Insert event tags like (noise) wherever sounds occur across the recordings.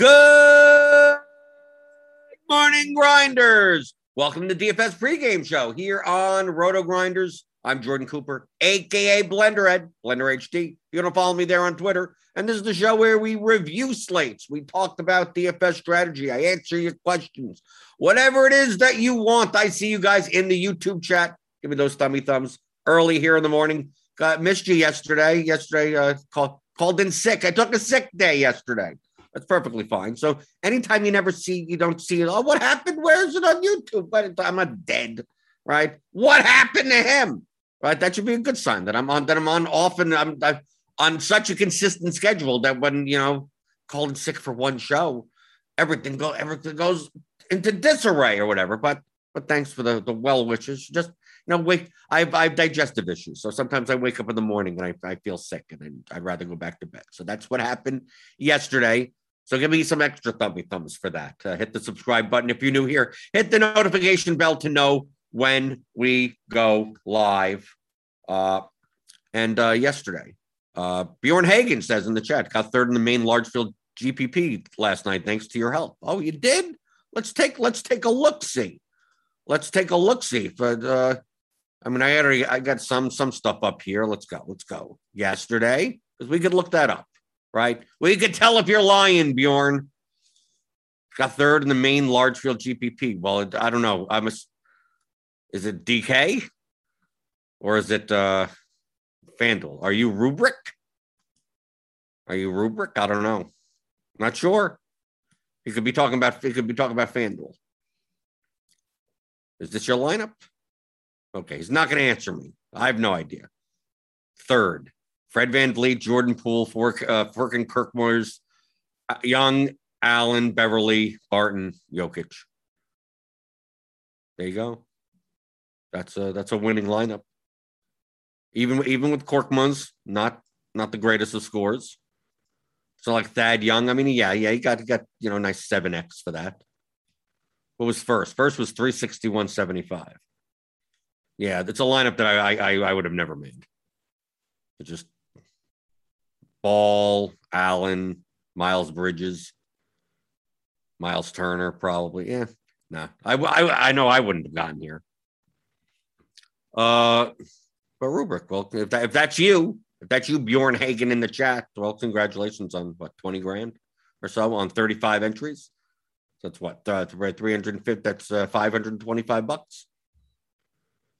Good morning, grinders. Welcome to DFS pregame show here on Roto Grinders. I'm Jordan Cooper, aka Blenderhead, Blender HD. You're gonna follow me there on Twitter. And this is the show where we review slates. We talked about DFS strategy. I answer your questions. Whatever it is that you want. I see you guys in the YouTube chat. Give me those thummy thumbs early here in the morning. Got missed you yesterday. Yesterday, uh, called called in sick. I took a sick day yesterday. That's perfectly fine. So anytime you never see, you don't see it. Oh, what happened? Where is it on YouTube? But I'm not dead, right? What happened to him? Right? That should be a good sign that I'm on. That I'm on often. I'm, I'm on such a consistent schedule that when you know called sick for one show, everything go everything goes into disarray or whatever. But but thanks for the the well wishes. Just you know, wake. I've I've digestive issues, so sometimes I wake up in the morning and I, I feel sick, and I'd rather go back to bed. So that's what happened yesterday. So give me some extra thumbie thumbs for that. Uh, hit the subscribe button if you're new here. Hit the notification bell to know when we go live. Uh, and uh, yesterday, uh, Bjorn Hagen says in the chat, got third in the main large field GPP last night thanks to your help. Oh, you did? Let's take let's take a look see. Let's take a look see. But uh, I mean, I already I got some some stuff up here. Let's go. Let's go. Yesterday, because we could look that up right? We could tell if you're lying, Bjorn. Got third in the main large field GPP. Well, I don't know. I'm a, is it DK or is it uh FanDuel? Are you rubric? Are you rubric? I don't know. Not sure. He could be talking about he could be talking about FanDuel. Is this your lineup? Okay, he's not going to answer me. I have no idea. Third. Fred VanVleet, Jordan Poole, Fork, uh, Furkan Korkmaz, uh, Young, Allen, Beverley, Barton, Jokic. There you go. That's a that's a winning lineup. Even even with Korkmaz, not not the greatest of scores. So like Thad Young, I mean, yeah, yeah, he got he got you know nice seven X for that. What was first? First was three sixty one seventy five. Yeah, that's a lineup that I I I would have never made. It just Ball, Allen, Miles Bridges, Miles Turner, probably. Yeah, no, I, I, I know I wouldn't have gotten here. Uh, but rubric. Well, if that, if that's you, if that's you, Bjorn Hagen in the chat, well, congratulations on what twenty grand or so on thirty five entries. That's what uh, three hundred and fifty. That's uh, five hundred and twenty five bucks.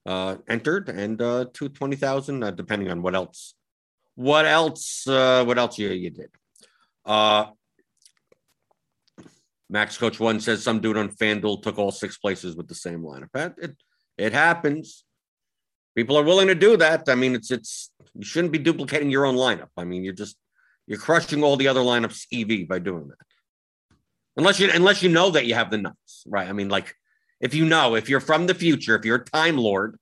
Uh, entered and uh, to twenty thousand, uh, depending on what else what else? Uh, what else you, you did? Uh, Max Coach One says some dude on FanDuel took all six places with the same lineup. It it happens. People are willing to do that. I mean, it's it's you shouldn't be duplicating your own lineup. I mean, you're just you're crushing all the other lineups EV by doing that. Unless you unless you know that you have the nuts, right? I mean, like if you know, if you're from the future, if you're a time lord,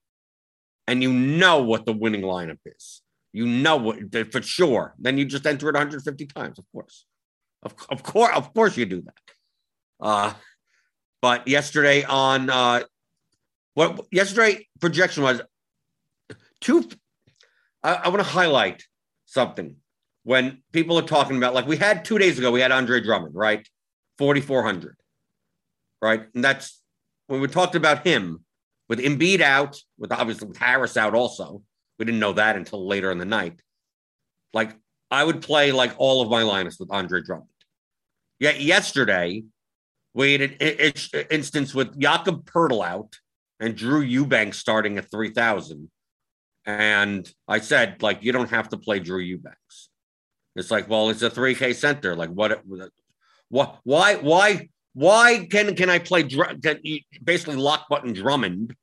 and you know what the winning lineup is, you know what for sure. Then you just enter it 150 times, of course. Of, of course, of course you do that. Uh, but yesterday on uh, what yesterday projection was two. I, I want to highlight something when people are talking about like we had two days ago, we had Andre Drummond, right? 4,400, right? And that's when we talked about him with Embiid out, with obviously with Harris out also. We didn't know that until later in the night. Like I would play like all of my lineups with Andre Drummond. Yet yesterday, we had an instance with Jakob Poeltl out and Drew Eubanks starting at 3,000. And I said, like, you don't have to play Drew Eubanks. It's like, well, it's a 3K center. Like, what, what, why, why, why can, can I play can basically lock button Drummond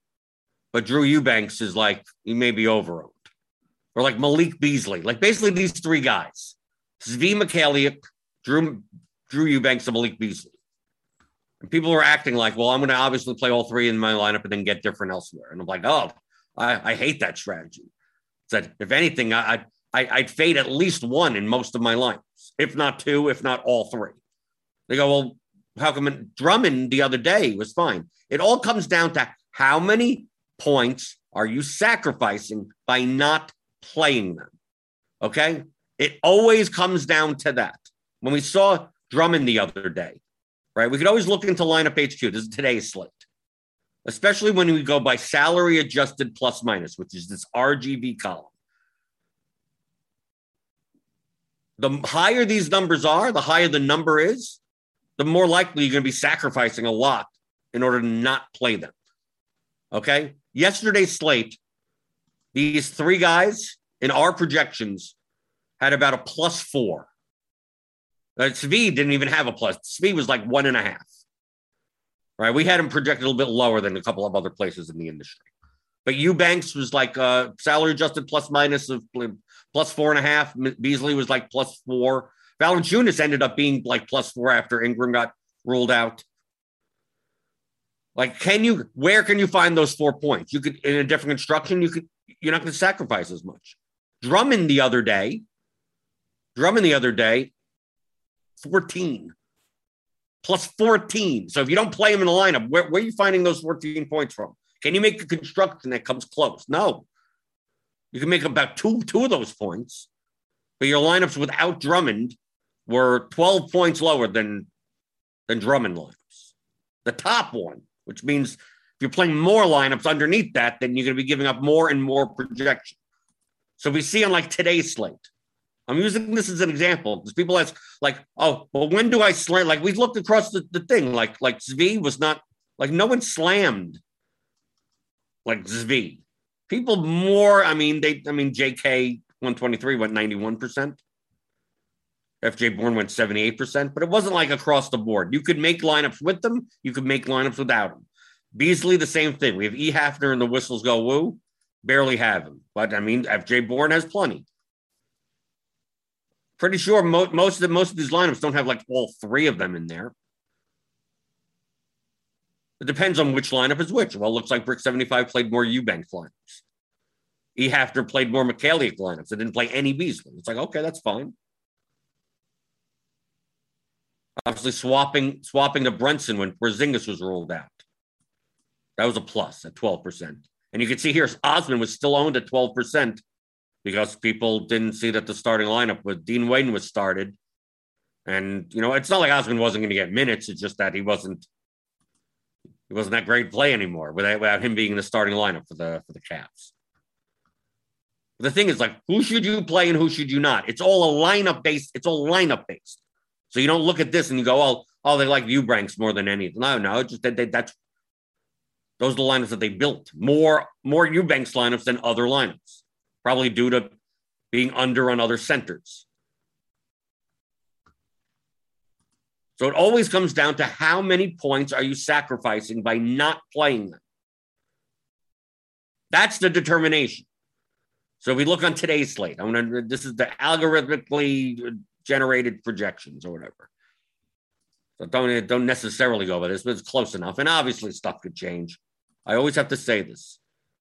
but Drew Eubanks is like he may be overowned. Or like Malik Beasley, like basically these three guys. Svi Mykhailiuk, Drew Drew Eubanks, and Malik Beasley. And people are acting like, well, I'm going to obviously play all three in my lineup and then get different elsewhere. And I'm like, oh, I, I hate that strategy. Said if anything, I, I I'd fade at least one in most of my lineups, if not two, if not all three. They go, well, how come Drummond the other day was fine? It all comes down to how many points are you sacrificing by not playing them? Okay. It always comes down to that. When we saw Drummond the other day, right? We could always look into lineup HQ. This is today's slate, especially when we go by salary adjusted plus minus, which is this RGB column. The higher these numbers are, the higher the number is, the more likely you're going to be sacrificing a lot in order to not play them. Okay. Yesterday's slate, these three guys in our projections had about a plus four. Uh, Svi didn't even have a plus. Svi was like one and a half. Right. We had him projected a little bit lower than a couple of other places in the industry. But Eubanks was like uh, salary adjusted plus minus of plus four and a half. Beasley was like plus four. Valanciunas ended up being like plus four after Ingram got ruled out. Like, can you? Where can you find those four points? You could in a different construction. You could. You're not going to sacrifice as much. Drummond the other day. Drummond the other day. Fourteen. Plus 14. So if you don't play him in the lineup, where, where are you finding those 14 points from? Can you make a construction that comes close? No. You can make about two two of those points, but your lineups without Drummond were 12 points lower than than Drummond lineups. The top one, which means if you're playing more lineups underneath that, then you're going to be giving up more and more projection. So we see on like today's slate. I'm using this as an example because people ask, like, oh, well, when do I slam? Like, we looked across the, the thing, like, like Svi was not like no one slammed like Svi. People more, I mean, they, I mean, JK 123 went 91%. FJ Bourne went 78%, but it wasn't like across the board. You could make lineups with them, you could make lineups without them. Beasley, the same thing. We have E. Hafner and the whistles go woo. Barely have him. But I mean, FJ Bourne has plenty. Pretty sure mo- most of the, most of these lineups don't have like all three of them in there. It depends on which lineup is which. Well, it looks like Brick 75 played more Eubanks lineups. E. Hafner played more Mykhailiuk lineups. It didn't play any Beasley. It's like, okay, that's fine. Obviously, swapping swapping to Brunson when Porzingis was ruled out. That was a plus at 12%. And you can see here, Osman was still owned at 12% because people didn't see that the starting lineup with Dean Wade was started. And, you know, it's not like Osman wasn't going to get minutes. It's just that he wasn't he wasn't that great play anymore without, without him being in the starting lineup for the for the Cavs. The thing is, like, who should you play and who should you not? It's all a lineup based. It's all lineup based. So you don't look at this and you go, oh, oh, they like Eubanks more than anything. No, no, just that they, that's those are the lineups that they built. More more Eubanks lineups than other lineups, probably due to being under on other centers. So it always comes down to how many points are you sacrificing by not playing them. That's the determination. So if we look on today's slate. I'm gonna. This is the algorithmically generated projections or whatever. So don't don't necessarily go by this, but it's close enough. And obviously, stuff could change. I always have to say this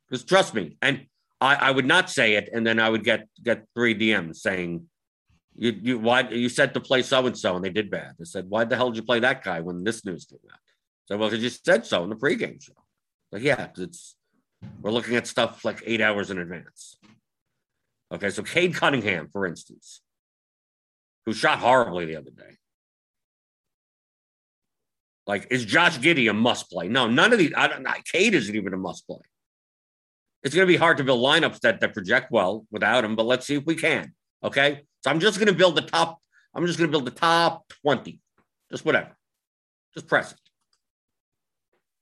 because trust me, and I, I would not say it, and then I would get get three DMs saying you you why you said to play so and so, and they did bad. They said, why the hell did you play that guy when this news came out? So well, because you said so in the pregame show. Like yeah, it's we're looking at stuff like eight hours in advance. Okay, so Cade Cunningham, for instance, who shot horribly the other day. Like, is Josh Giddey a must play? No, none of these. I don't. Cade isn't even a must play. It's going to be hard to build lineups that that project well without him, but let's see if we can. Okay, so I'm just going to build the top. I'm just going to build the top twenty, just whatever. Just press it.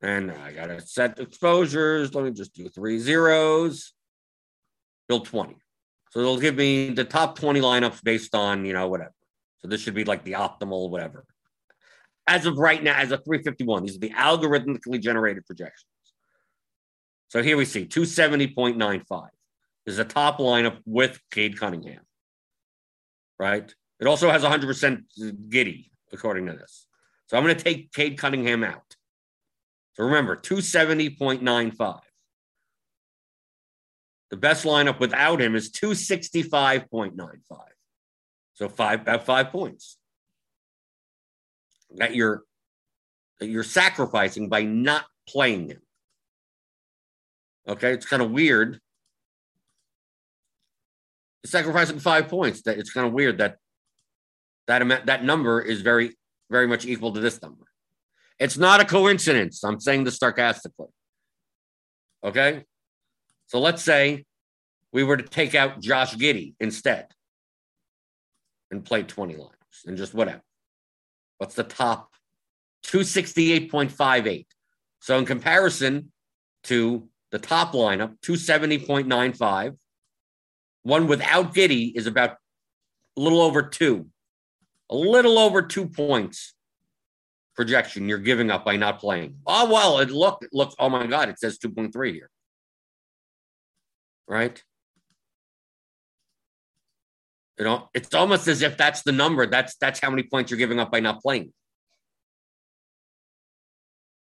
And I got to set exposures. Let me just do three zeros. Build 20. So it'll give me the top 20 lineups based on, you know, whatever. So this should be like the optimal whatever. As of right now, as of 351, these are the algorithmically generated projections. So here we see 270.95 is the top lineup with Cade Cunningham, right? It also has 100% Giddey, according to this. So I'm going to take Cade Cunningham out. So remember, 270.95. The best lineup without him is 265.95. So five about five points that you're that you're sacrificing by not playing him. Okay, it's kind of weird. Sacrificing five points. That it's kind of weird that that amount, that number is very, very much equal to this number. It's not a coincidence. I'm saying this sarcastically. Okay. So let's say we were to take out Josh Giddey instead and play 20 lines and just whatever. What's the top? 268.58. So in comparison to the top lineup, 270.95, one without Giddey is about a little over two, a little over two points projection you're giving up by not playing. Oh well, it look it looks. Oh my God, it says 2.3 here, right? You know, it's almost as if that's the number. That's that's how many points you're giving up by not playing.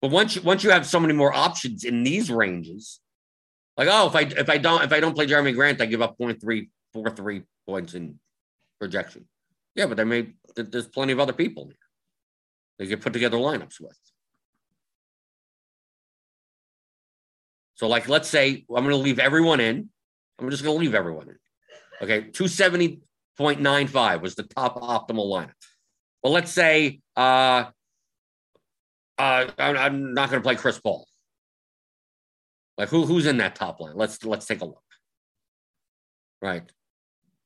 But once you once you have so many more options in these ranges, like oh, if I if I don't if I don't play Jerami Grant, I give up 0.343 points in projection. Yeah, but there may there's plenty of other people they get put together lineups with. So, like, let's say I'm going to leave everyone in. I'm just going to leave everyone in. Okay, 270.95 was the top optimal lineup. Well, let's say uh, uh, I'm not going to play Chris Paul. Like, who who's in that top line? Let's let's take a look. Right,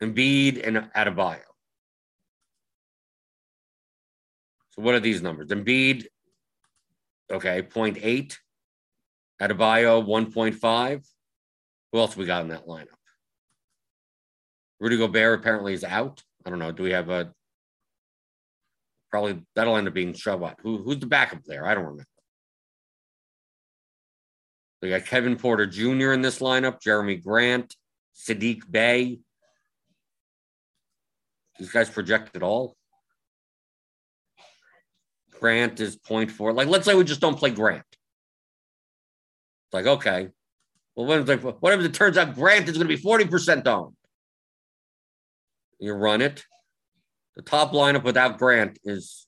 Embiid and Adebayo. So what are these numbers? Embiid, okay, 0.8. Adebayo, 1.5. Who else we got in that lineup? Rudy Gobert apparently is out. I don't know. Do we have a probably that'll end up being Shabbat? Who, who's the backup there? I don't remember. We got Kevin Porter Jr. in this lineup, Jeremy Grant, Saddiq Bey. These guys project it all. Grant is 0.4. Like, let's say we just don't play Grant. Like, okay. Well, what if, what if it turns out Grant is going to be 40% owned? You run it. The top lineup without Grant is,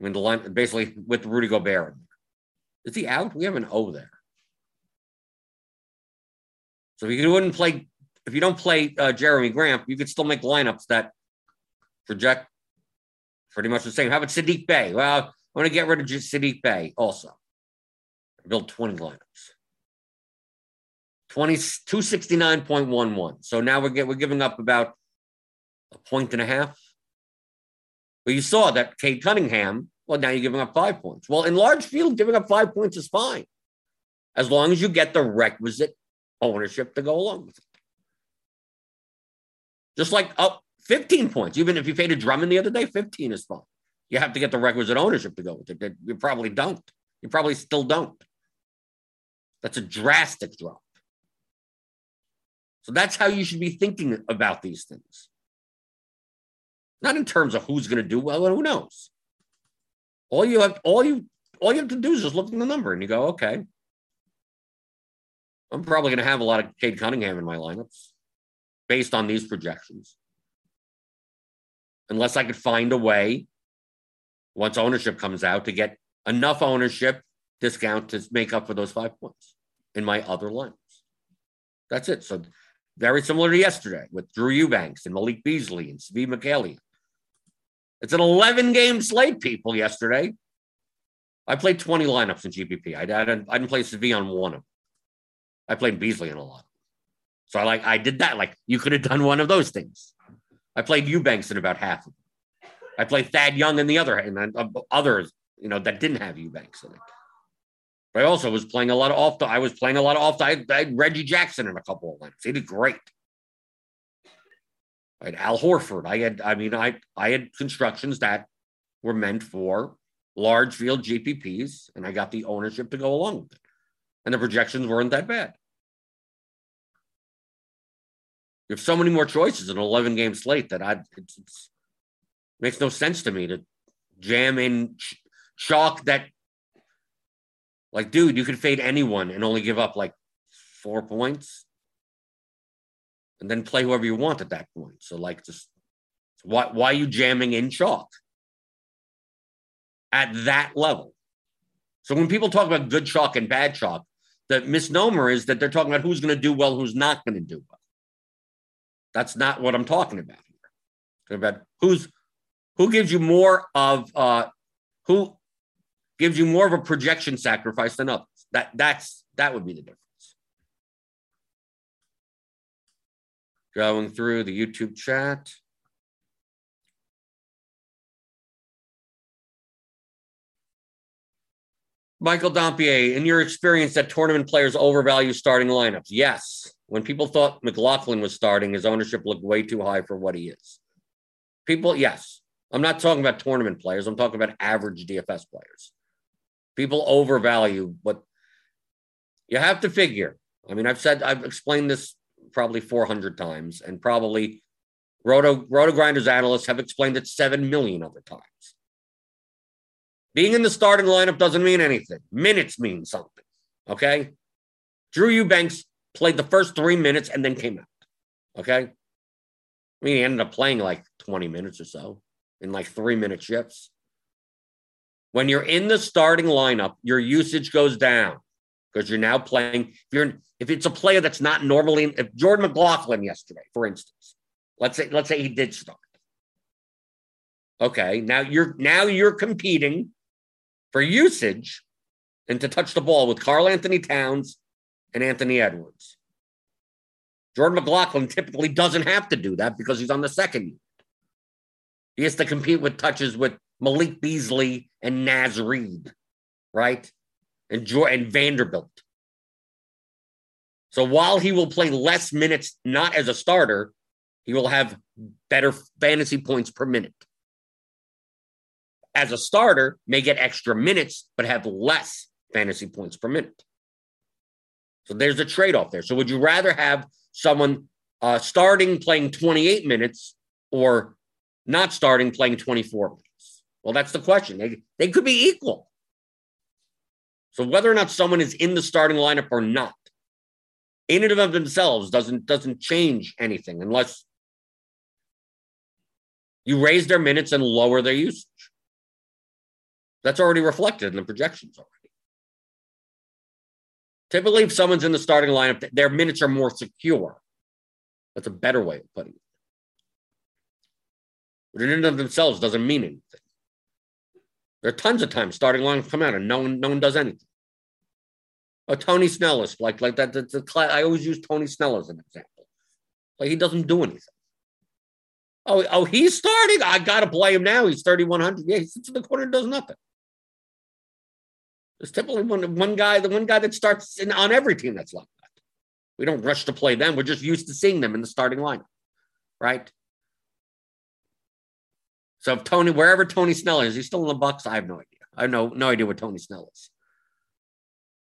I mean, the line basically with Rudy Gobert. Is he out? We have an O there. So if you wouldn't play, if you don't play uh, Jerami Grant, you could still make lineups that project pretty much the same. How about Saddiq Bey? Well, I want to get rid of Saddiq Bey also. Build 20 lineups. 20, 269.11. So now we're, get, we're giving up about a point and a half. But you saw that Cade Cunningham, well, now you're giving up five points. Well, in large field, giving up five points is fine. As long as you get the requisite ownership to go along with it. Just like up 15 points. Even if you paid a Drummond the other day, 15 is fine. You have to get the requisite ownership to go with it. You probably don't. You probably still don't. That's a drastic drop. So that's how you should be thinking about these things. Not in terms of who's going to do well, and who knows. All you have, all you, all you have to do is just look at the number and you go, okay. I'm probably going to have a lot of Cade Cunningham in my lineups based on these projections unless I could find a way once ownership comes out to get enough ownership discount to make up for those five points in my other lines. That's it. So very similar to yesterday with Drew Eubanks and Malik Beasley and Svi Mykhailiuk. It's an 11 game slate, people, yesterday. I played 20 lineups in GPP. I, I, didn't, I didn't play Svi on one of them. I played Beasley in a lot. So I like I did that. Like you could have done one of those things. I played Eubanks in about half of them. I played Thad Young in the other, and uh, others, you know, that didn't have Eubanks in it. I also was playing a lot of off. The, I was playing a lot of off. The, I, I had Reggie Jackson in a couple of lineups. He did great. I had Al Horford. I had, I mean, I I had constructions that were meant for large field GPPs, and I got the ownership to go along with it. And the projections weren't that bad. You have so many more choices in an 11 game slate that I it's, it's makes no sense to me to jam in ch- chalk that like dude you could fade anyone and only give up like four points and then play whoever you want at that point. So like just why why are you jamming in chalk at that level? So when people talk about good chalk and bad chalk the misnomer is that they're talking about who's going to do well who's not going to do well. That's not what I'm talking about here. I'm talking about who's who gives you more of uh who gives you more of a projection sacrifice than others. That that's that would be the difference. Going through the YouTube chat. Michael Dompier, in your experience that tournament players overvalue starting lineups? Yes. When people thought McLaughlin was starting, his ownership looked way too high for what he is. People, yes. I'm not talking about tournament players. I'm talking about average DFS players. People overvalue what you have to figure. I mean, I've said, I've explained this probably 400 times, and probably Roto, Roto Grinders analysts have explained it 7 million other times. Being in the starting lineup doesn't mean anything. Minutes mean something. Okay. Drew Eubanks played the first three minutes and then came out. Okay. I mean, he ended up playing like 20 minutes or so in like three minute shifts. When you're in the starting lineup, your usage goes down because you're now playing. If you're if it's a player that's not normally, if Jordan McLaughlin yesterday, for instance, let's say let's say he did start. Okay, now you're now you're competing for usage and to touch the ball with Karl-Anthony Towns and Anthony Edwards. Jordan McLaughlin typically doesn't have to do that because he's on the second unit. He has to compete with touches with Malik Beasley and Naz Reid, right? And, jo- and Vanderbilt. So while he will play less minutes, not as a starter, he will have better fantasy points per minute as a starter may get extra minutes, but have less fantasy points per minute. So there's a trade off there. So would you rather have someone uh, starting playing 28 minutes or not starting playing 24 minutes? Well, that's the question. They, they could be equal. So whether or not someone is in the starting lineup or not, in and of themselves doesn't doesn't change anything unless you raise their minutes and lower their usage. That's already reflected in the projections already. Typically, if someone's in the starting lineup, their minutes are more secure. That's a better way of putting it. But in and of themselves doesn't mean anything. There are tons of times starting lineups come out and no one, no one does anything. Oh, Tony Snell is like like that. That's a class, I always use Tony Snell as an example. Like he doesn't do anything. Oh, oh, he's starting. I got to play him now. He's 3,100. Yeah, he sits in the corner and does nothing. There's typically one, one guy, the one guy that starts in, on every team that's like that. We don't rush to play them. We're just used to seeing them in the starting lineup, right? So if Tony, wherever Tony Snell is, he's still in the Bucks. I have no idea. I have no, no idea what Tony Snell is.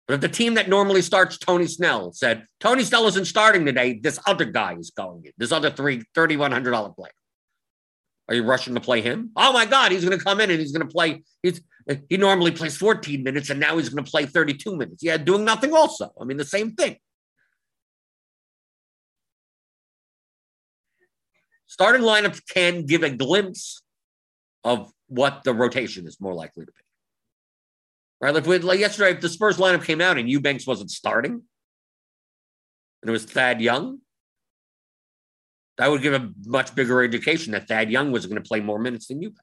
But if the team that normally starts Tony Snell said, Tony Snell isn't starting today, this other guy is going in, this other three $3,100 player. Are you rushing to play him? Oh my God, he's going to come in and he's going to play. He's he normally plays 14 minutes and now he's going to play 32 minutes. Yeah, doing nothing also. I mean, the same thing. Starting lineups can give a glimpse of what the rotation is more likely to be. Right? Like, we, like yesterday, if the Spurs lineup came out and Eubanks wasn't starting, and it was Thad Young, that would give a much bigger indication that Thad Young was going to play more minutes than Eubanks.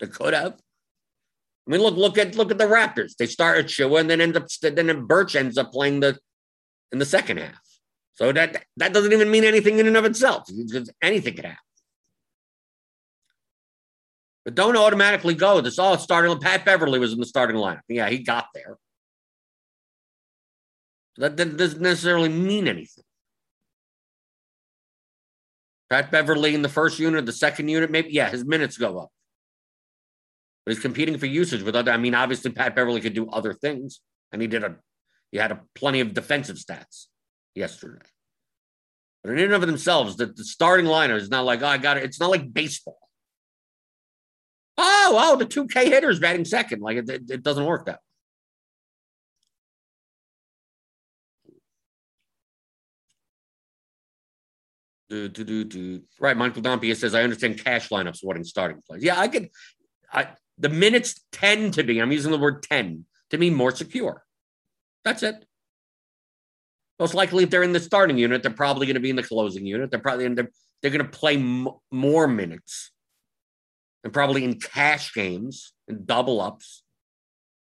They could have. I mean, look, look at look at the Raptors. They start Achiuwa and then end up then Birch ends up playing the in the second half. So that that doesn't even mean anything in and of itself. because Anything could happen. But don't automatically go. This all starting. Pat Beverley was in the starting lineup. Yeah, he got there. That, that doesn't necessarily mean anything. Pat Beverley in the first unit, the second unit, maybe, yeah, his minutes go up. But he's competing for usage with other. I mean, obviously, Pat Beverley could do other things, and he did a, he had a, plenty of defensive stats yesterday. But in and of themselves, the, the starting lineup is not like, oh, I got it. It's not like baseball. Oh, oh, the 2K hitters batting second. Like it, it, it doesn't work that way. Do, do, do, do. Right, Michael Dompia says, I understand cash lineups wanting starting plays. Yeah, I could. I, the minutes tend to be, I'm using the word tend, to be more secure. That's it. Most likely, if they're in the starting unit, they're probably going to be in the closing unit. They're probably in the, they're going to play m- more minutes and probably in cash games and double ups,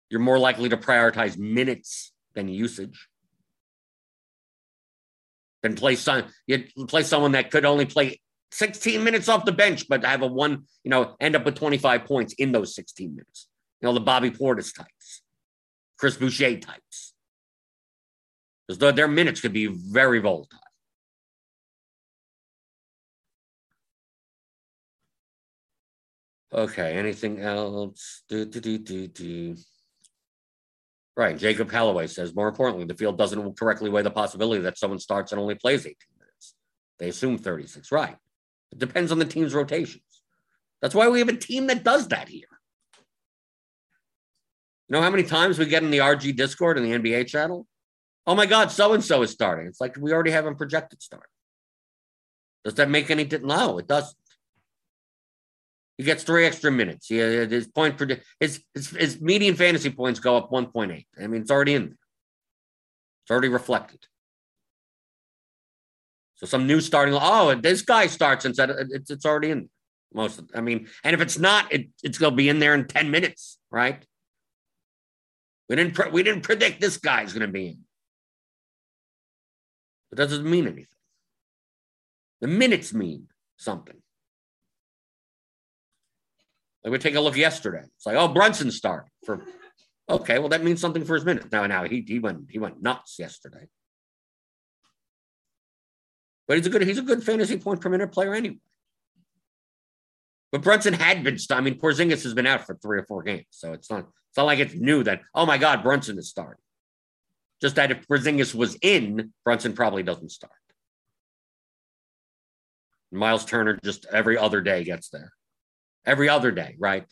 you're more likely to prioritize minutes than usage. Than play some you play someone that could only play 16 minutes off the bench, but have a one, you know, end up with 25 points in those 16 minutes. You know, the Bobby Portis types, Chris Boucher types. Because their minutes could be very volatile. Okay, anything else? Do, do, do, do, do. Right. Jacob Calloway says, more importantly, the field doesn't correctly weigh the possibility that someone starts and only plays 18 minutes. They assume 36. Right. It depends on the team's rotations. That's why we have a team that does that here. You know how many times we get in the RG Discord and the NBA channel? Oh my God, so and so is starting. It's like we already have him projected start. Does that make any? No, it doesn't. He gets three extra minutes. He, his point his, his his median fantasy points go up 1.8. I mean, it's already in there. It's already reflected. So some new starting. Oh, this guy starts instead. It's it's already in most. Of, I mean, and if it's not, it, it's going to be in there in 10 minutes, right? We didn't pre- we didn't predict this guy's going to be in. It doesn't mean anything. The minutes mean something. Like we take a look yesterday. It's like, oh, Brunson start for okay, well, that means something for his minutes. Now, now he he went he went nuts yesterday. But he's a good he's a good fantasy point per minute player anyway. But Brunson had been. I mean, Porzingis has been out for three or four games, so it's not. It's not like it's new that. Oh my God, Brunson is starting. Just that if Porzingis was in, Brunson probably doesn't start. Miles Turner just every other day gets there every other day, right?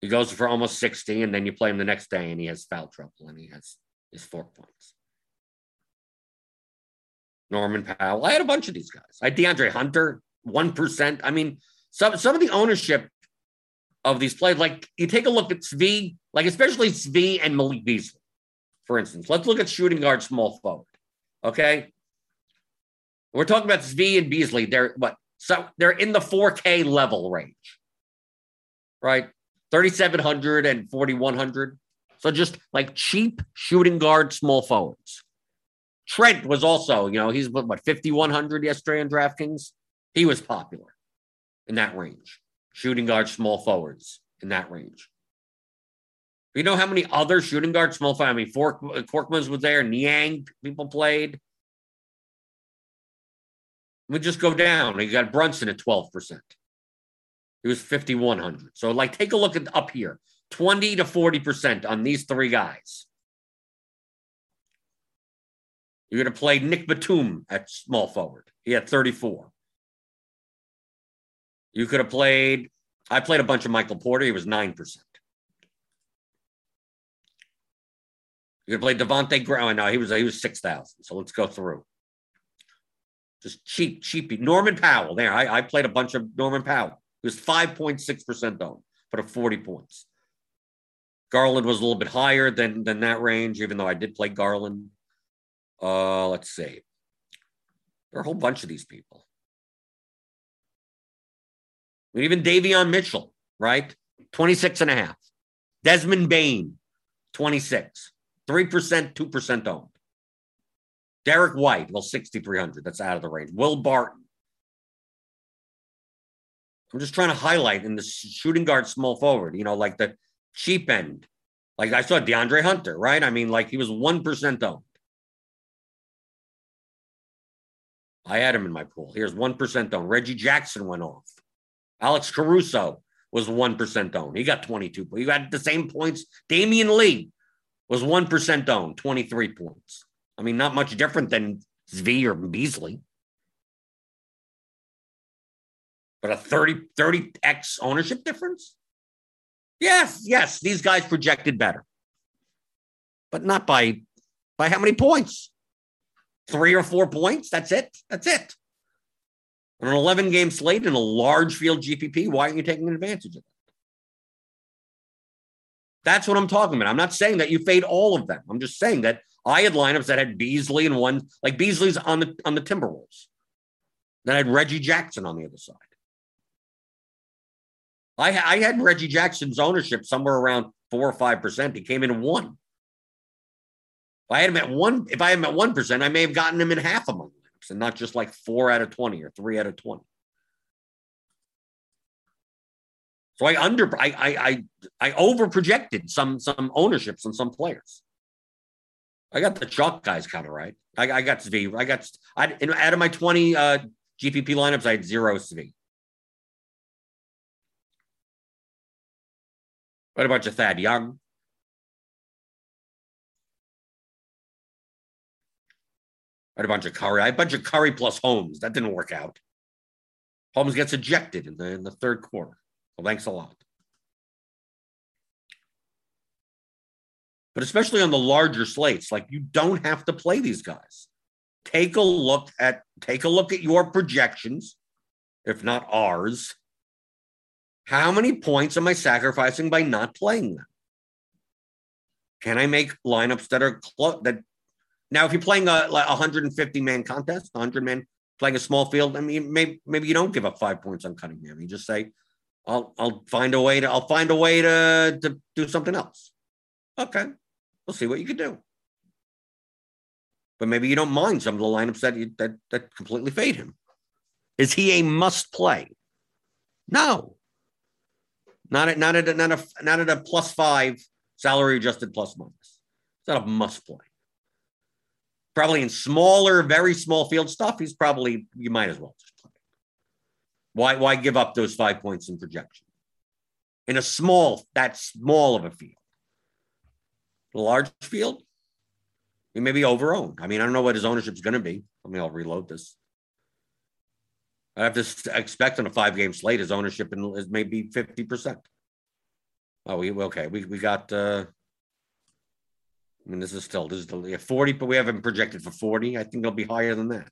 He goes for almost 60, and then you play him the next day, and he has foul trouble, and he has his four points. Norman Powell. I had a bunch of these guys. I had DeAndre Hunter, 1%. I mean, some, some of the ownership of these players, like you take a look at Svi, like especially Svi and Malik Beasley, for instance. Let's look at shooting guard, small forward. Okay. We're talking about Svi and Beasley. They're what so they're in the 4K level range, right? 3,700 and 4,100. So just like cheap shooting guard, small forwards. Trent was also, you know, he's what, 5,100 yesterday on DraftKings. He was popular in that range. Shooting guard, small forwards in that range. You know how many other shooting guard, small forwards? I mean, Fork, uh, Korkmaz was there. Niang people played. Me just go down. You got Brunson at 12%. He was 5,100. So, like, take a look at up here 20 to 40% on these three guys. You're going to play Nick Batum at small forward. He had 34. You could have played, I played a bunch of Michael Porter. He was 9%. You could play Devonte' Graham. No, he was he was 6,000. So let's go through. Just cheap, cheap. Norman Powell. There, I, I played a bunch of Norman Powell. He was 5.6% owned, put up 40 points. Garland was a little bit higher than, than that range, even though I did play Garland. Uh, let's see. There are a whole bunch of these people. I mean, even Davion Mitchell, right? 26 and a half. Desmond Bane, 26. 3%, 2% owned. Derrick White, well, 6,300. That's out of the range. Will Barton. I'm just trying to highlight in the shooting guard small forward, you know, like the cheap end. Like I saw DeAndre Hunter, right? I mean, like he was 1% owned. I had him in my pool. Here's 1% owned. Reggie Jackson went off. Alex Caruso was 1% owned. He got 22. He got the same points. Damion Lee was 1% owned, 23 points. I mean, not much different than Svi or Beasley. But a 30, 30x ownership difference? Yes, yes, these guys projected better. But not by by how many points? Three or four points? That's it. That's it. On an 11 game slate in a large field GPP, why aren't you taking advantage of that? That's what I'm talking about. I'm not saying that you fade all of them. I'm just saying that I had lineups that had Beasley and one like Beasley's on the on the Timberwolves. Then I had Reggie Jackson on the other side. I, I had Reggie Jackson's ownership somewhere around four or five percent. He came in one. If I had him at one, if I had him at one percent, I may have gotten him in half of my lineups and not just like four out of twenty or three out of twenty. So I under I I I, I over projected some some ownerships on some players. I got the chalk guys kind of right. I, I got Svi. I got I out of my twenty uh, GPP lineups, I had zero Svi. What about your Thad Young? I had a bunch of Curry. I had a bunch of Curry plus Holmes. That didn't work out. Holmes gets ejected in the in the third quarter. Well, thanks a lot. But especially on the larger slates, like you don't have to play these guys. Take a look at take a look at your projections, if not ours. How many points am I sacrificing by not playing them? Can I make lineups that are close? That now, if you're playing a, like 150 man contest, 100 man playing a small field, I mean, maybe maybe you don't give up five points on cutting Cunningham. You just say, I'll I'll find a way to I'll find a way to to do something else. Okay, we'll see what you can do. But maybe you don't mind some of the lineups that you, that that completely fade him. Is he a must play? No. Not at not at not a not at a plus five salary adjusted plus minus. It's not a must play. Probably in smaller, very small field stuff, he's probably you might as well just play. Why why give up those five points in projection? In a small, that small of a field. Large field, he may be over owned. I mean, I don't know what his ownership is going to be. Let me, I'll reload this. I have to expect on a five game slate his ownership is maybe 50%. Oh, we okay. We we got uh I mean, this is still this is the 40, but we haven't projected for 40. I think it'll be higher than that.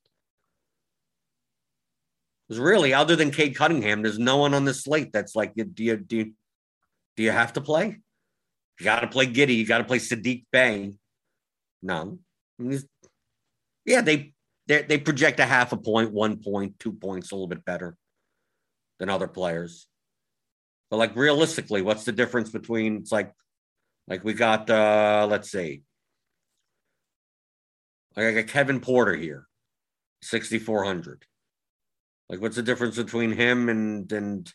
Because really, other than Cade Cunningham, there's no one on this slate that's like, do you do you, do you have to play? You got to play Giddey. You got to play Saddiq Bey. No, yeah, they they they project a half a point, one point, two points, a little bit better than other players. But like realistically, what's the difference between it's like like we got uh let's see. Like I got Kevin Porter here, 6,400. Like what's the difference between him and and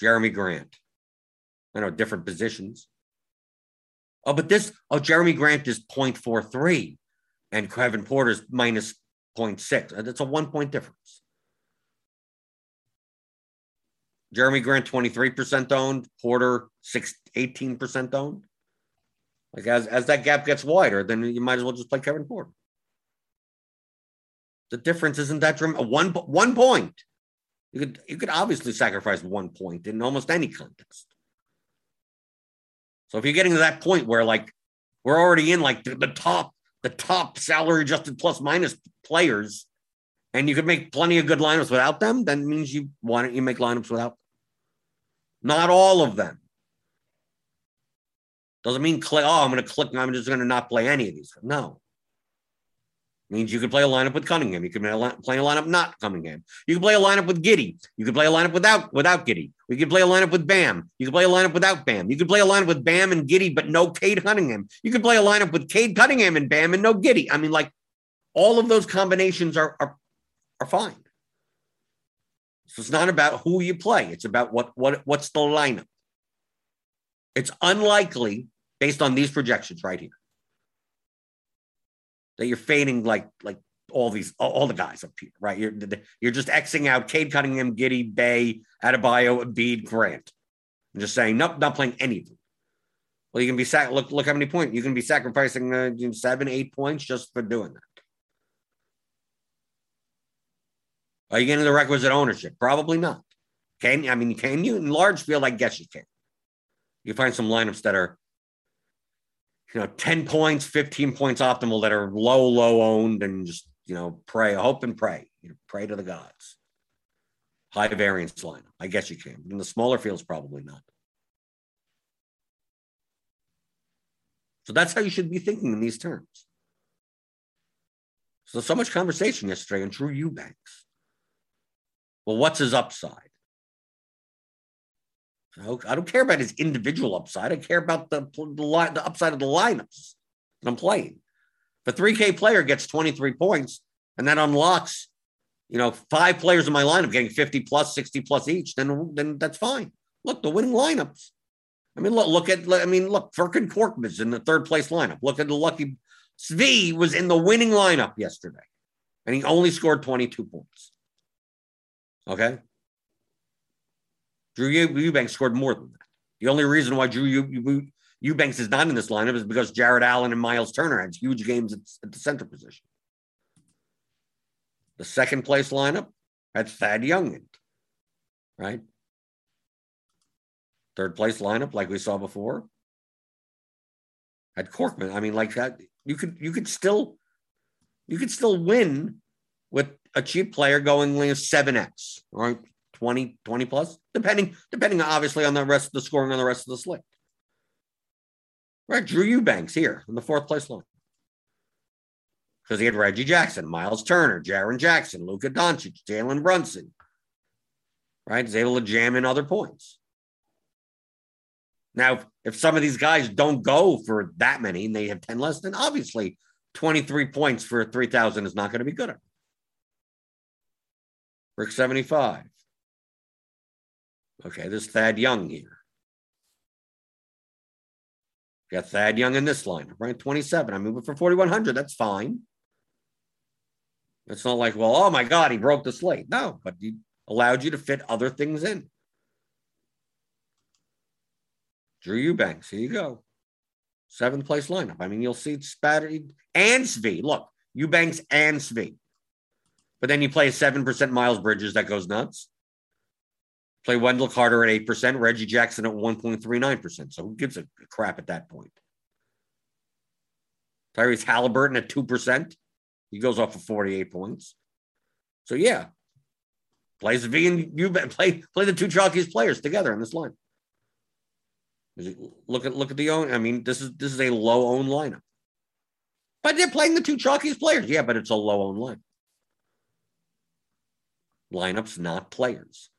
Jerami Grant? I know different positions. Oh, but this, oh, Jerami Grant is 0.43 and Kevin Porter's minus 0.6. Uh, that's a one point difference. Jerami Grant, 23% owned, Porter, 6, 18% owned. Like as, as that gap gets wider, then you might as well just play Kevin Porter. The difference isn't that dram- one one point. You could you could obviously sacrifice one point in almost any contest. So if you're getting to that point where like we're already in like the, the top the top salary adjusted plus minus players, and you could make plenty of good lineups without them, then means you why don't you make lineups without? Them? Not all of them. Doesn't mean click. Oh, I'm to click. I'm just to not play any of these. No. Means you can play a lineup with Cunningham. You can play a lineup not Cunningham. You can play a lineup with Giddey. You can play a lineup without without Giddey. We can play a lineup with Bam. You can play a lineup without Bam. You can play a lineup with Bam and Giddey, but no Cade Cunningham. You can play a lineup with Cade Cunningham and Bam and no Giddey. I mean, like all of those combinations are are, are fine. So it's not about who you play. It's about what what what's the lineup. It's unlikely, based on these projections right here, that you're fading like like all these all, the guys up here, right? You're you're just xing out Cade Cunningham, Giddey, Bey, Adebayo, Embiid, Grant. I'm just saying, nope, not playing any of them. Well, you can be sac- look look how many points you can be sacrificing uh, seven, eight points just for doing that. Are you getting the requisite ownership? Probably not. Can I mean, can you in large field? I guess you can. You find some lineups that are, you know, 10 points, 15 points optimal that are low, low owned and just, you know, pray, hope and pray. You know, pray to the gods. High variance lineup. I guess you can. In the smaller fields, probably not. So that's how you should be thinking in these terms. So so much conversation yesterday on Drew Eubanks. Well, what's his upside? I don't care about his individual upside. I care about the the, line, the upside of the lineups that I'm playing. If a 3K player gets 23 points and that unlocks, you know, five players in my lineup getting 50 plus, 60 plus each, then then that's fine. Look, the winning lineups. I mean, look, look at I mean, look, Furkan Korkmaz in the third place lineup. Look at the lucky Svi was in the winning lineup yesterday, and he only scored 22 points. Okay. Drew Eubanks scored more than that. The only reason why Drew Eubanks is not in this lineup is because Jarrett Allen and Miles Turner had huge games at, the center position. The second place lineup had Thad Young in, right? Third place lineup, like we saw before, had Korkmaz. I mean, like that, you could you could still you could still win with a cheap player going like 7x, right? 20, 20 plus, depending, depending obviously on the rest of the scoring on the rest of the slate. Right, Drew Eubanks here in the fourth place line. Because he had Reggie Jackson, Miles Turner, Jaren Jackson, Luka Doncic, Jalen Brunson. Right? He's able to jam in other points. Now, if some of these guys don't go for that many and they have 10 less, then obviously 23 points for 3,000 is not going to be good. enough. Rick 75. Okay, there's Thad Young here. Got Thad Young in this lineup, right? 27. I'm moving for 4,100. That's fine. It's not like, well, oh my God, he broke the slate. No, but he allowed you to fit other things in. Drew Eubanks, here you go. Seventh place lineup. I mean, you'll see spattered and Svi. Look, Eubanks and Svi. But then you play 7% Miles Bridges, that goes nuts. Play Wendell Carter at 8%, Reggie Jackson at 1.39%. So who gives a crap at that point? Tyrese Halliburton at 2%. He goes off for 48 points. So yeah, play Svi and you play play the two chalkiest players together in this line. Look at look at the own. I mean, this is this is a low own lineup. But they're playing the two chalkiest players. Yeah, but it's a low own line. Lineups, not players.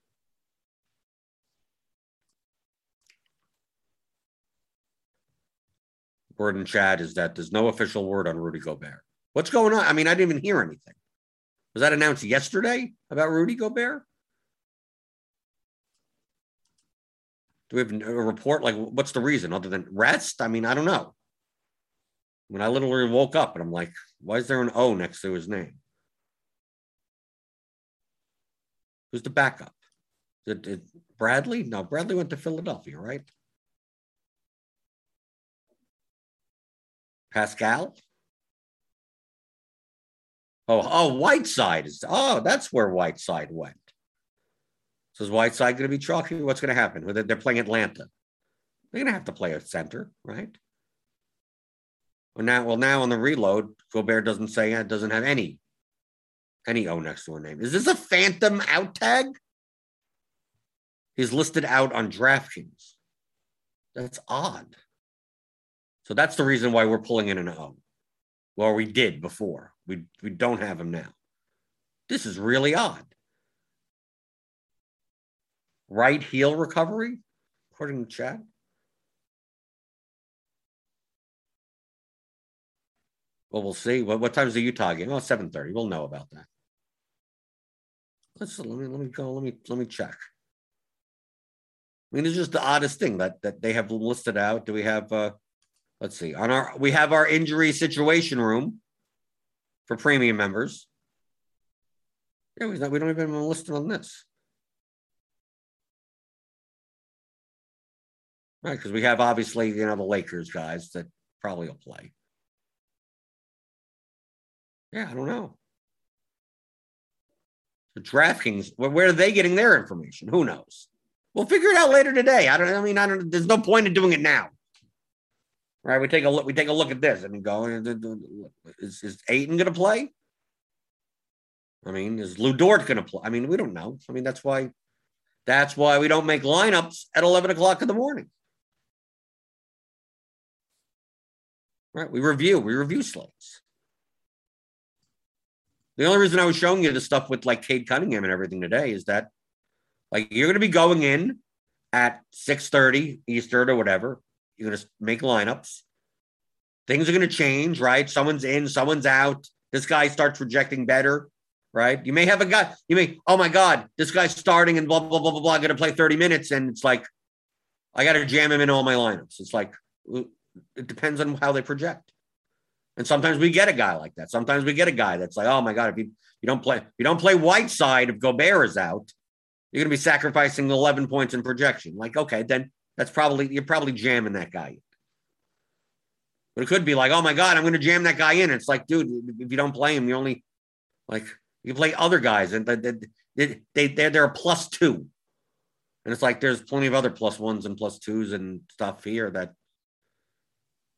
Word in chat is that there's no official word on Rudy Gobert. What's going on? I mean, I didn't even hear anything. Was that announced yesterday about Rudy Gobert? Do we have a report? Like, what's the reason other than rest? I mean, I don't know. When I literally woke up and I'm like, why is there an O next to his name? Who's the backup? Did, Bradley? No, Bradley went to Philadelphia, right? Pascal? Oh, oh, Whiteside is. Oh, that's where Whiteside went. So is Whiteside going to be chalky? What's going to happen? They're playing Atlanta. They're going to have to play a center, right? Well, now, well, now on the reload, Gobert doesn't say it doesn't have any any O next to a name. Is this a phantom out tag? He's listed out on DraftKings. That's odd. So that's the reason why we're pulling in an O. Well, we did before. We we don't have him now. This is really odd. Right heel recovery, according to Chad. Well, we'll see. What, what time is the Utah game? Oh, 7.30. We'll know about that. Let's let me let me go. Let me let me check. I mean, it's just the oddest thing that that they have listed out. Do we have uh let's see on our we have our injury situation room for premium members yeah we don't, even have listed on this right because we have obviously you know the lakers guys that probably will play yeah i don't know the DraftKings, where are they getting their information? Who knows? We'll figure it out later today. I don't. I mean, I don't. There's no point in doing it now. Right? We take a look. We take a look at this and go. Uh, is is Ayton going to play? I mean, is Lu Dort going to play? I mean, we don't know. I mean, that's why. That's why we don't make lineups at eleven o'clock in the morning. Right? We review. We review slates. The only reason I was showing you the stuff with like Cade Cunningham and everything today is that, like, you're going to be going in at 6:30 Eastern or whatever. You're going to make lineups. Things are going to change, right? Someone's in, someone's out. This guy starts rejecting better, right? You may have a guy, you may, oh my God, this guy's starting and blah, blah, blah, blah, blah, going to play 30 minutes. And it's like, I got to jam him in all my lineups. It's like, uh, it depends on how they project. And sometimes we get a guy like that. Sometimes we get a guy that's like, oh my God, if you, you don't play, you don't play Whiteside if Gobert is out, you're going to be sacrificing 11 points in projection. Like, okay, then that's probably, you're probably jamming that guy. But it could be like, oh my God, I'm going to jam that guy in. It's like, dude, if you don't play him, you only, like, you play other guys and they, they, they, they're, they're a plus two. And it's like, there's plenty of other plus ones and plus twos and stuff here that,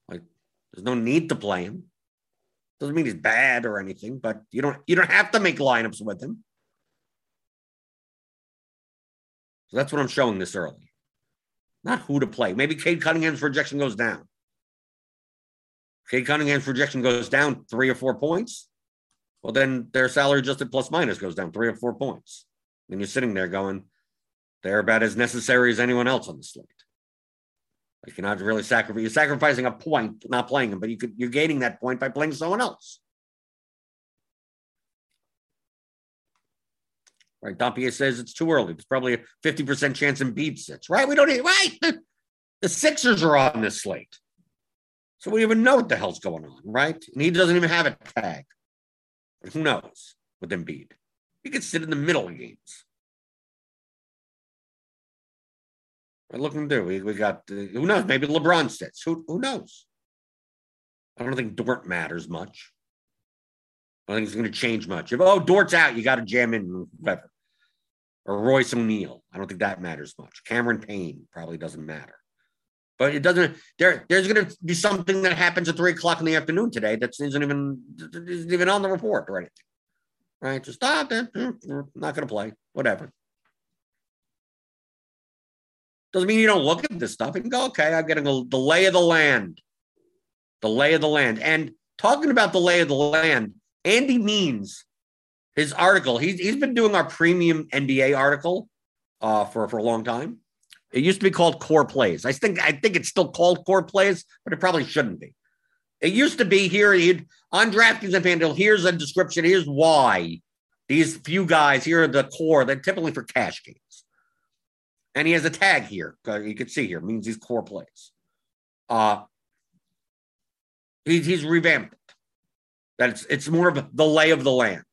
like, there's no need to play him. Doesn't mean he's bad or anything, but you don't you don't have to make lineups with him. So that's what I'm showing this early. Not who to play. Maybe Cade Cunningham's projection goes down. Cade Cunningham's projection goes down three or four points. Well, then their salary adjusted plus minus goes down three or four points. And you're sitting there going, they're about as necessary as anyone else on the slate. Like you're not really sacrificing, you're sacrificing a point, not playing them, but you could you're gaining that point by playing someone else. Right. Dampier says it's too early. It's probably a 50% chance Embiid sits. Right. We don't need right. (laughs) The, Sixers are on this slate. So we even know what the hell's going on, right? And he doesn't even have a tag. But who knows with Embiid? He could sit in the middle games. What looking do? We, we got uh, who knows? Maybe LeBron sits. Who who knows? I don't think Dort matters much. I don't think it's going to change much. If oh Dort's out, you got to jam in whoever or Royce O'Neale. I don't think that matters much. Cameron Payne probably doesn't matter. But it doesn't. There, there's going to be something that happens at three o'clock in the afternoon today that isn't even isn't even on the report or anything. Right? Just stop it. Hmm, hmm, not going to play. Whatever. Doesn't mean you don't look at this stuff and go, okay, I'm getting a, the lay of the land. The lay of the land. And talking about the lay of the land, Andy Means, his article, he's, he's been doing our premium NBA article uh, for, for a long time. It used to be called Core Plays. I think I think it's still called Core Plays, but it probably shouldn't be. It used to be here he'd, on DraftKings and FanDuel. Here's a description. Here's why these few guys here are the core. They're typically for cash games, and he has a tag here. Uh, you can see here means these core plays. Uh, he's he's revamped it. It's more of the lay of the land.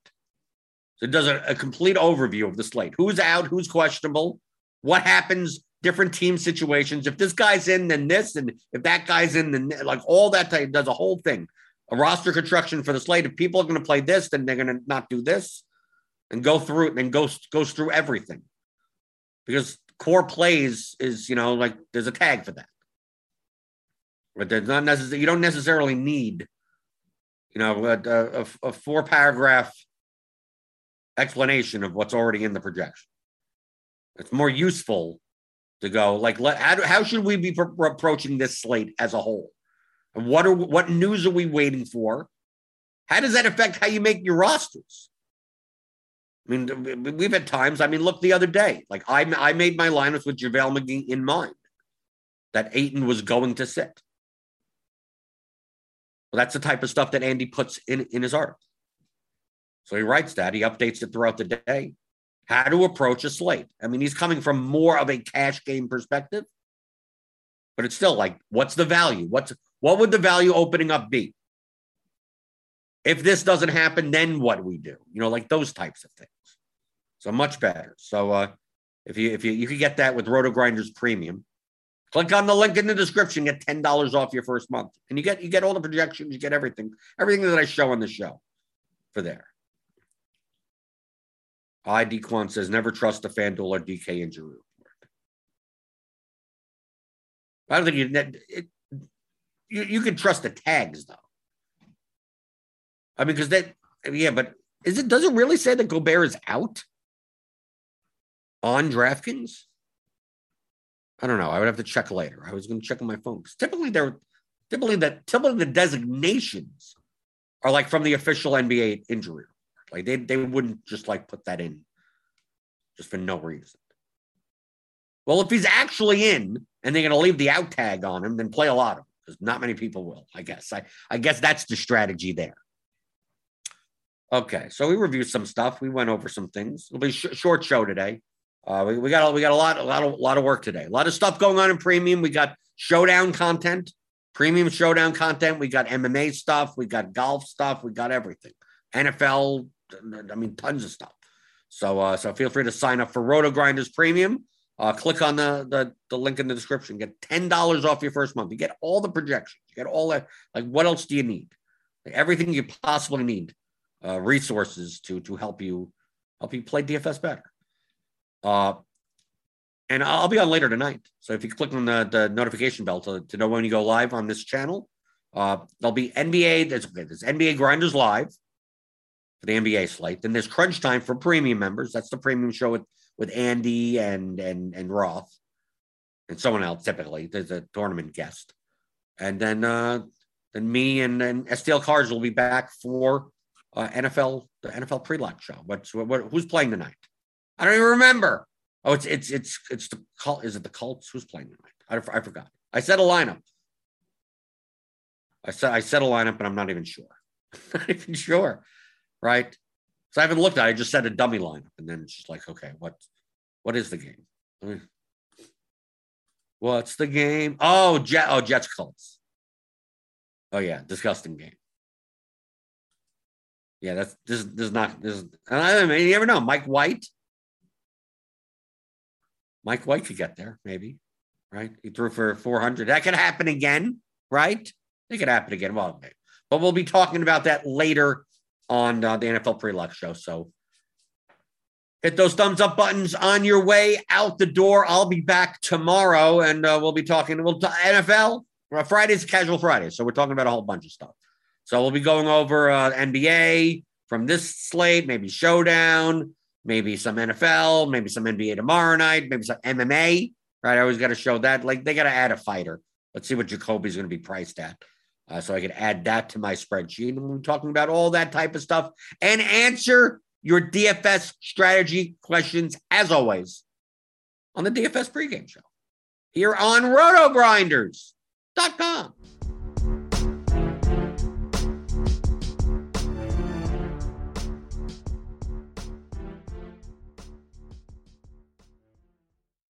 So it does a, a complete overview of the slate. Who's out? Who's questionable? What happens different team situations. If this guy's in, then this, and if that guy's in, then like all that type does a whole thing. A roster construction for the slate. If people are going to play this, then they're going to not do this, and go through it, and goes goes through everything, because core plays is you know like there's a tag for that, but there's not necessarily you don't necessarily need, you know, a, a, a four paragraph explanation of what's already in the projection. It's more useful to go like let how, how should we be pr- approaching this slate as a whole? And what are what news are we waiting for? How does that affect how you make your rosters? I mean we've had times i mean look the other day like i, I made my lineups with javale mcgee in mind that Ayton was going to sit. Well that's the type of stuff that andy puts in in his article so he writes that he updates it throughout the day how to approach a slate. I mean, he's coming from more of a cash game perspective, but it's still like, what's the value? What's what would the value opening up be? If this doesn't happen, then what do we do? You know, like those types of things. So much better. So uh, if you if you you can get that with RotoGrinders Premium, click on the link in the description, get ten dollars off your first month, and you get you get all the projections, you get everything, everything that I show on the show for there. I Dequan says never trust the FanDuel or DK injury report. I don't think you, it, you you can trust the tags though. I mean, because that yeah, but is it does it really say that Gobert is out on DraftKings? I don't know. I would have to check later. I was going to check on my phone. because Typically, they're typically that typically the designations are like from the official NBA injury like they they wouldn't just like put that in just for no reason. Well, if he's actually in and they're going to leave the out tag on him, then play a lot of them because not many people will. I guess. I I guess that's the strategy there. Okay, so we reviewed some stuff. We went over some things. It'll be a sh- short show today. Uh, we, we got we got a lot a lot of a lot of work today. A lot of stuff going on in premium. We got showdown content, premium showdown content. We got MMA stuff. We got golf stuff. We got everything. NFL. I mean, tons of stuff. So uh, so feel free to sign up for RotoGrinders Premium. Uh, click on the, the the link in the description. Get ten dollars off your first month. You get all the projections. You get all that. Like, what else do you need? Everything you possibly need uh, resources to to help you help you play DFS better. Uh, and I'll be on later tonight. So if you click on the, the notification bell to, to know when you go live on this channel, uh, there'll be NBA. There's, there's NBA Grinders live for the NBA slate. Then there's Crunch Time for premium members. That's the premium show with with Andy and and and Roth and someone else. Typically, there's a tournament guest, and then uh, then me and and STL Cards will be back for uh, NFL the NFL pre-lock show. What's what, what, who's playing tonight? I don't even remember. Oh, it's it's it's it's the cult. Is it the Colts? Who's playing tonight? I, I forgot. I said a lineup. I said I said a lineup, but I'm not even sure. (laughs) not even sure, right? So I haven't looked at. it. I just said a dummy lineup, and then it's just like, okay, what what is the game? Hmm. What's the game? Oh, Jet. Oh, Jets Colts. Oh yeah, disgusting game. Yeah, that's this. This is not. This. Is, I mean, you never know. Mike White. Mike White could get there, maybe. Right? He threw for 400. That could happen again, right? It could happen again. Well, but we'll be talking about that later on uh, the NFL pre-lock show. So hit those thumbs up buttons on your way out the door. I'll be back tomorrow, and uh, we'll be talking. We'll t- NFL. Friday's casual Friday, so we're talking about a whole bunch of stuff. So we'll be going over uh, NBA from this slate, maybe Showdown, maybe some NFL, maybe some NBA tomorrow night, maybe some MMA. Right? I always got to show that. Like they got to add a fighter. Let's see what Jacoby's going to be priced at. Uh, so I can add that to my spreadsheet. And we're talking about all that type of stuff and answer your DFS strategy questions as always on the DFS pregame show here on rotogrinders.com.